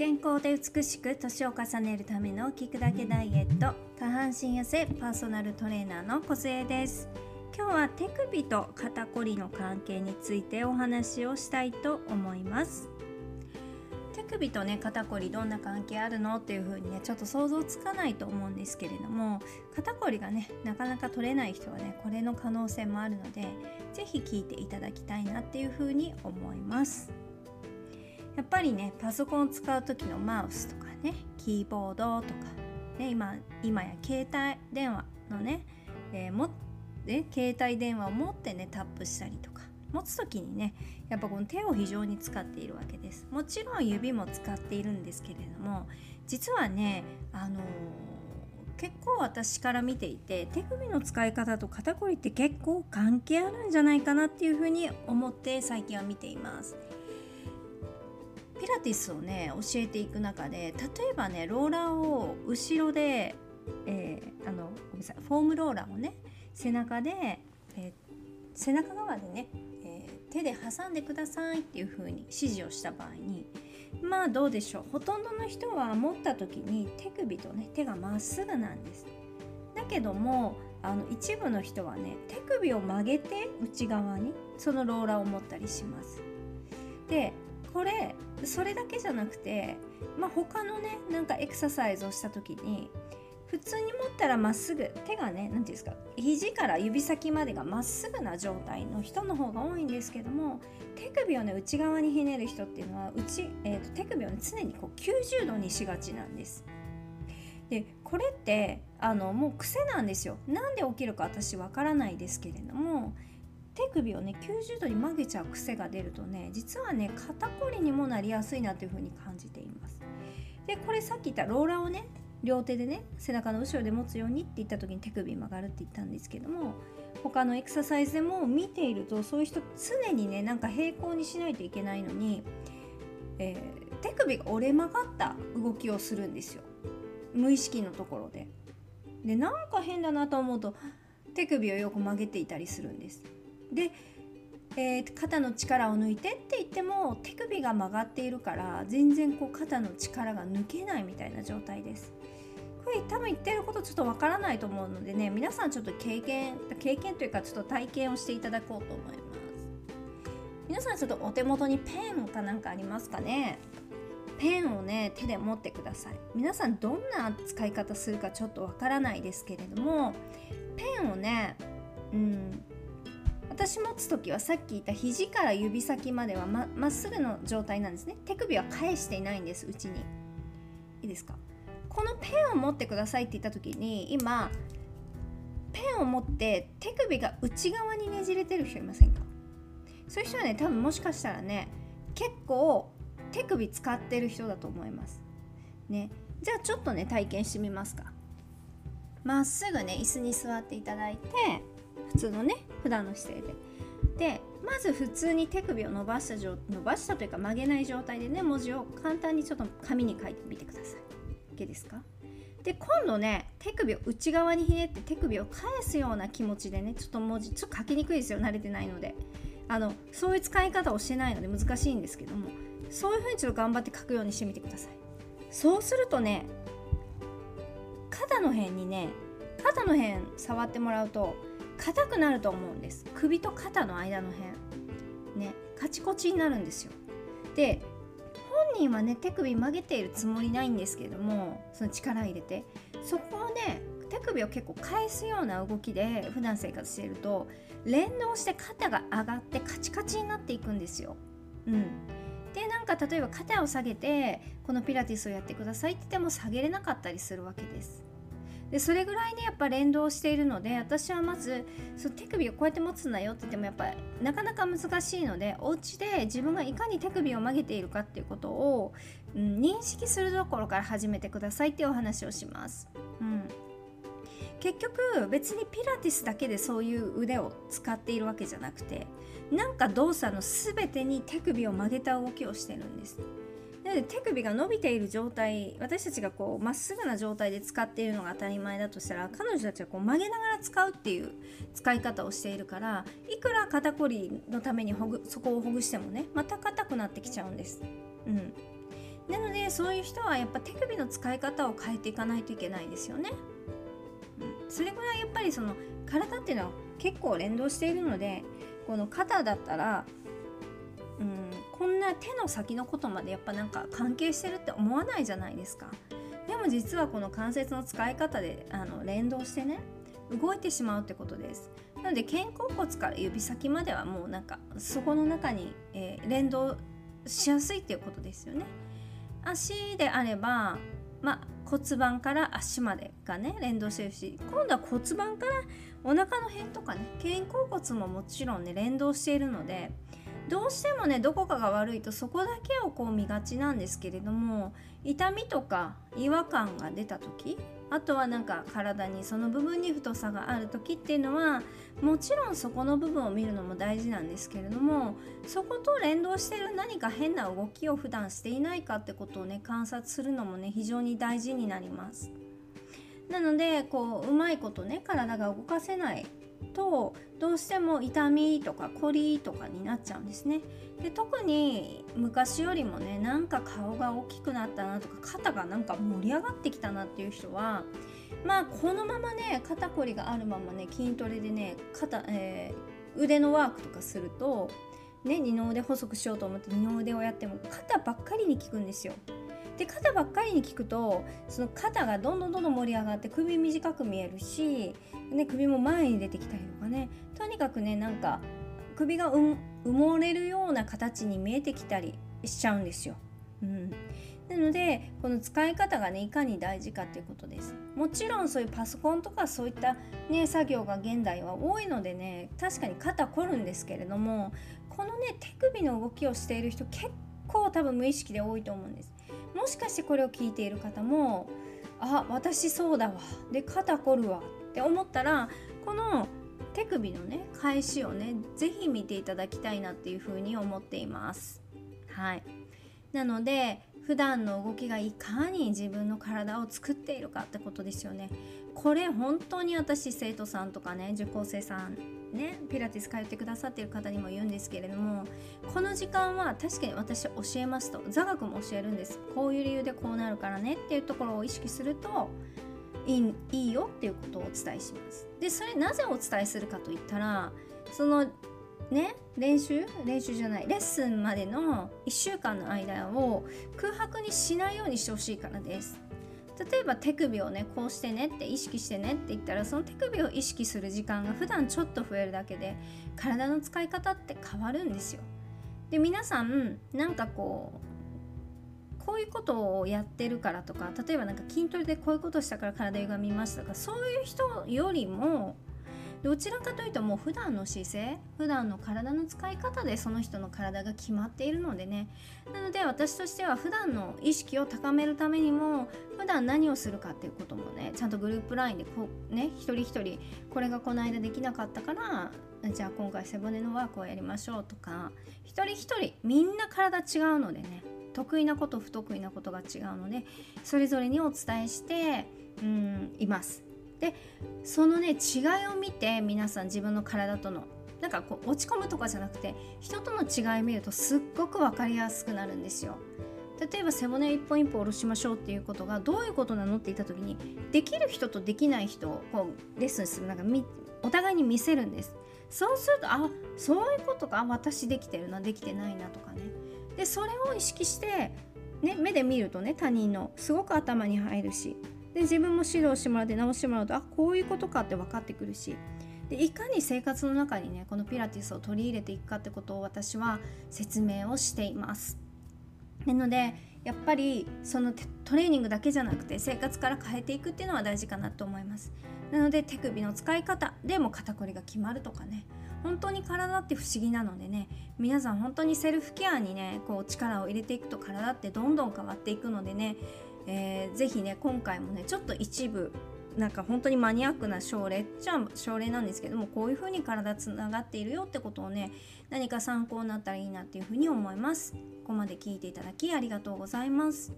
健康で美しく年を重ねるための聞くだけダイエット下半身痩せパーソナルトレーナーの小杉です。今日は手首と肩こりの関係についてお話をしたいと思います。手首とね肩こりどんな関係あるのっていう風にねちょっと想像つかないと思うんですけれども肩こりがねなかなか取れない人はねこれの可能性もあるので是非聞いていただきたいなっていう風に思います。やっぱりねパソコンを使う時のマウスとかねキーボードとか、ね、今今や携帯電話のね、えー、もで携帯電話を持ってねタップしたりとか持つ時にねやっぱこの手を非常に使っているわけです。もちろん指も使っているんですけれども実はねあのー、結構私から見ていて手首の使い方と肩こりって結構関係あるんじゃないかなっていうふうに思って最近は見ています。ピラティスをね教えていく中で例えばねローラーを後ろで、えー、あのごめんなさいフォームローラーをね背中で、えー、背中側でね、えー、手で挟んでくださいっていう風に指示をした場合にまあどうでしょうほとんどの人は持った時に手首とね手がまっすぐなんです。だけどもあの一部の人はね手首を曲げて内側にそのローラーを持ったりします。でこれそれだけじゃなくて、まあ、他のねなんかエクササイズをした時に普通に持ったらまっすぐ手がね何て言うんですか肘から指先までがまっすぐな状態の人の方が多いんですけども手首をね内側にひねる人っていうのは内、えーと、手首を、ね、常にこう90度にしがちなんです。でこれってあのもう癖なんですよ。なんで起きるか私わからないですけれども手首をね90度に曲げちゃう癖が出るとね実はね肩こりにもなりやすいなというふうに感じています。でこれさっき言ったローラーをね両手でね背中の後ろで持つようにって言った時に手首曲がるって言ったんですけども他のエクササイズでも見ているとそういう人常にねなんか平行にしないといけないのに、えー、手首が折れ曲がった動きをするんですよ。無意識のところで。でなんか変だなと思うと手首をよく曲げていたりするんです。で、えー、肩の力を抜いてって言っても手首が曲がっているから全然こう肩の力が抜けないみたいな状態です。これ多分言ってることちょっとわからないと思うのでね皆さんちょっと経験経験というかちょっと体験をしていただこうと思います。皆さんちょっとお手元にペンかなんかありますかね？ペンをね手で持ってください。皆さんどんな使い方するかちょっとわからないですけれどもペンをねうん私持つ時はさっき言った肘から指先まではまっすぐの状態なんですね。手首は返していないんですうちに。いいですか？このペンを持ってくださいって言った時に今ペンを持って手首が内側にねじれてる人いませんか？そういう人はね多分もしかしたらね結構手首使ってる人だと思います。ね。じゃあちょっとね体験してみますか。まっすぐね椅子に座っていただいて普通のね普段の姿勢で。でまず普通に手首を伸ばした状伸ばしたというか曲げない状態でね文字を簡単にちょっと紙に書いてみてください。OK ですか？で今度ね手首を内側にひねって手首を返すような気持ちでねちょっと文字ちょっと書きにくいですよ慣れてないのであのそういう使い方をしてないので難しいんですけどもそういう風にちょっと頑張って書くようにしてみてくださいそうするとね肩の辺にね肩の辺触ってもらうと硬くなると思うんです。首と肩の間の辺。ね。カチコチになるんですよ。で本人はね手首曲げているつもりないんですけれどもその力入れて。そこをね手首を結構返すような動きで普段生活していると連動して肩が上がってカチカチになっていくんですよ。うん、でなんか例えば肩を下げてこのピラティスをやってくださいって言っても下げれなかったりするわけです。でそれぐらいねやっぱ連動しているので私はまずその手首をこうやって持つんだよって言ってもやっぱなかなか難しいのでお家で自分がいかに手首を曲げているかっていうことを、うん、認識するところから始めてくださいっていうお話をします。うん結局別にピラティスだけでそういう腕を使っているわけじゃなくてなんか動作の全てに手首を曲げた動きをしてるんです。なので手首が伸びている状態私たちがこうまっすぐな状態で使っているのが当たり前だとしたら彼女たちはこう曲げながら使うっていう使い方をしているからいくら肩こりのためにほぐそこをほぐしてもねまた硬くなってきちゃうんです。うんなのでそういう人はやっぱ手首の使い方を変えていかないといけないですよね。うん、それぐらいやっぱりその体っていうのは結構連動しているのでこの肩だったら、うん、手の先のことまでやっぱなんか関係してるって思わないじゃないですか。でも実はこの関節の使い方であの連動してね動いてしまうってことです。なので肩甲骨から指先まではもうなんかそこの中に、えー、連動しやすいっていうことですよね。足であれば、まあ、骨盤から足までがね連動してるし今度は骨盤からお腹の辺とかね肩甲骨ももちろんね連動しているのでどうしてもねどこかが悪いとそこだけをこう見がちなんですけれども痛みとか違和感が出た時あとはなんか体にその部分に太さがある時っていうのはもちろんそこの部分を見るのも大事なんですけれどもそこと連動してる何か変な動きを普段していないかってことをね観察するのもね非常に大事になります。なのでこううまいことね体が動かせないとどうしても痛みとか凝りとかになっちゃうんですね。で特に昔よりもねなんか顔が大きくなったなとか肩がなんか盛り上がってきたなっていう人はまあこのままね肩こりがあるままね筋トレでね肩、えー、腕のワークとかするとね二の腕細くしようと思って二の腕をやっても肩ばっかりに効くんですよ。で肩ばっかりに効くとその肩がどんどんどんどん盛り上がって首短く見えるし、ね、首も前に出てきたりとかね。とにかくねなんか首が埋もれるような形に見えてきたりしちゃうんですよ。うん、なのでこの使い方がねいかに大事かっていうことです。もちろんそういうパソコンとかそういったね作業が現代は多いのでね確かに肩凝るんですけれどもこのね手首の動きをしている人結構多分無意識で多いと思うんです。もしかしてこれを聞いている方もあ私そうだわ。で肩凝るわって思ったらこの手首のね返しをね是非見ていただきたいなっていうふうに思っています。はい。なので普段の動きがいかに自分の体を作っているかってことですよね。これ本当に私生徒さんとかね受講生さんねピラティス通ってくださってる方にも言うんですけれどもこの時間は確かに私教えますと座学も教えるんです。こういう理由でこうなるからねっていうところを意識するといいいいよっていうことをお伝えします。でそれなぜお伝えするかといったらそのね練習？練習じゃない。レッスンまでの1週間の間を空白にしないようにしてほしいからです。例えば手首をねこうしてねって意識してねって言ったらその手首を意識する時間が普段ちょっと増えるだけで体の使い方って変わるんですよ。で皆さんなんかこうこういうことをやってるからとか例えばなんか筋トレでこういうことしたから体歪みましたとかそういう人よりもどちらかというともう普段の姿勢普段の体の使い方でその人の体が決まっているのでね。なので私としては普段の意識を高めるためにも普段何をするかっていうこともねちゃんとグループ LINE でこうね一人一人これがこの間できなかったからじゃあ今回背骨のワークをやりましょうとか一人一人みんな体違うのでね得意なこと不得意なことが違うのでそれぞれにお伝えしてうんいます。でそのね違いを見て皆さん自分の体とのなんかこう落ち込むとかじゃなくて人との違い見るとすっごく分かりやすくなるんですよ。例えば背骨一本一本下ろしましょうっていうことがどういうことなのって言った時にできる人とできない人をこうレッスンするなんかお互いに見せるんですそうするとあそういうことか私できてるなできてないなとかねでそれを意識して、ね、目で見るとね他人のすごく頭に入るしで自分も指導してもらって直してもらうとあこういうことかって分かってくるしでいかに生活の中にねこのピラティスを取り入れていくかってことを私は説明をしています。なのでやっぱりそのトレーニングだけじゃなくて生活から変えていくっていうのは大事かなと思います。なので手首の使い方でも肩こりが決まるとかね本当に体って不思議なのでね皆さん本当にセルフケアにねこう力を入れていくと体ってどんどん変わっていくのでねえー、ぜひね今回もねちょっと一部なんか本当にマニアックな症例じゃあ症例なんですけどもこういう風に体つながっているよってことをね何か参考になったらいいなっていう風に思います。ここまで聞いていただきありがとうございます。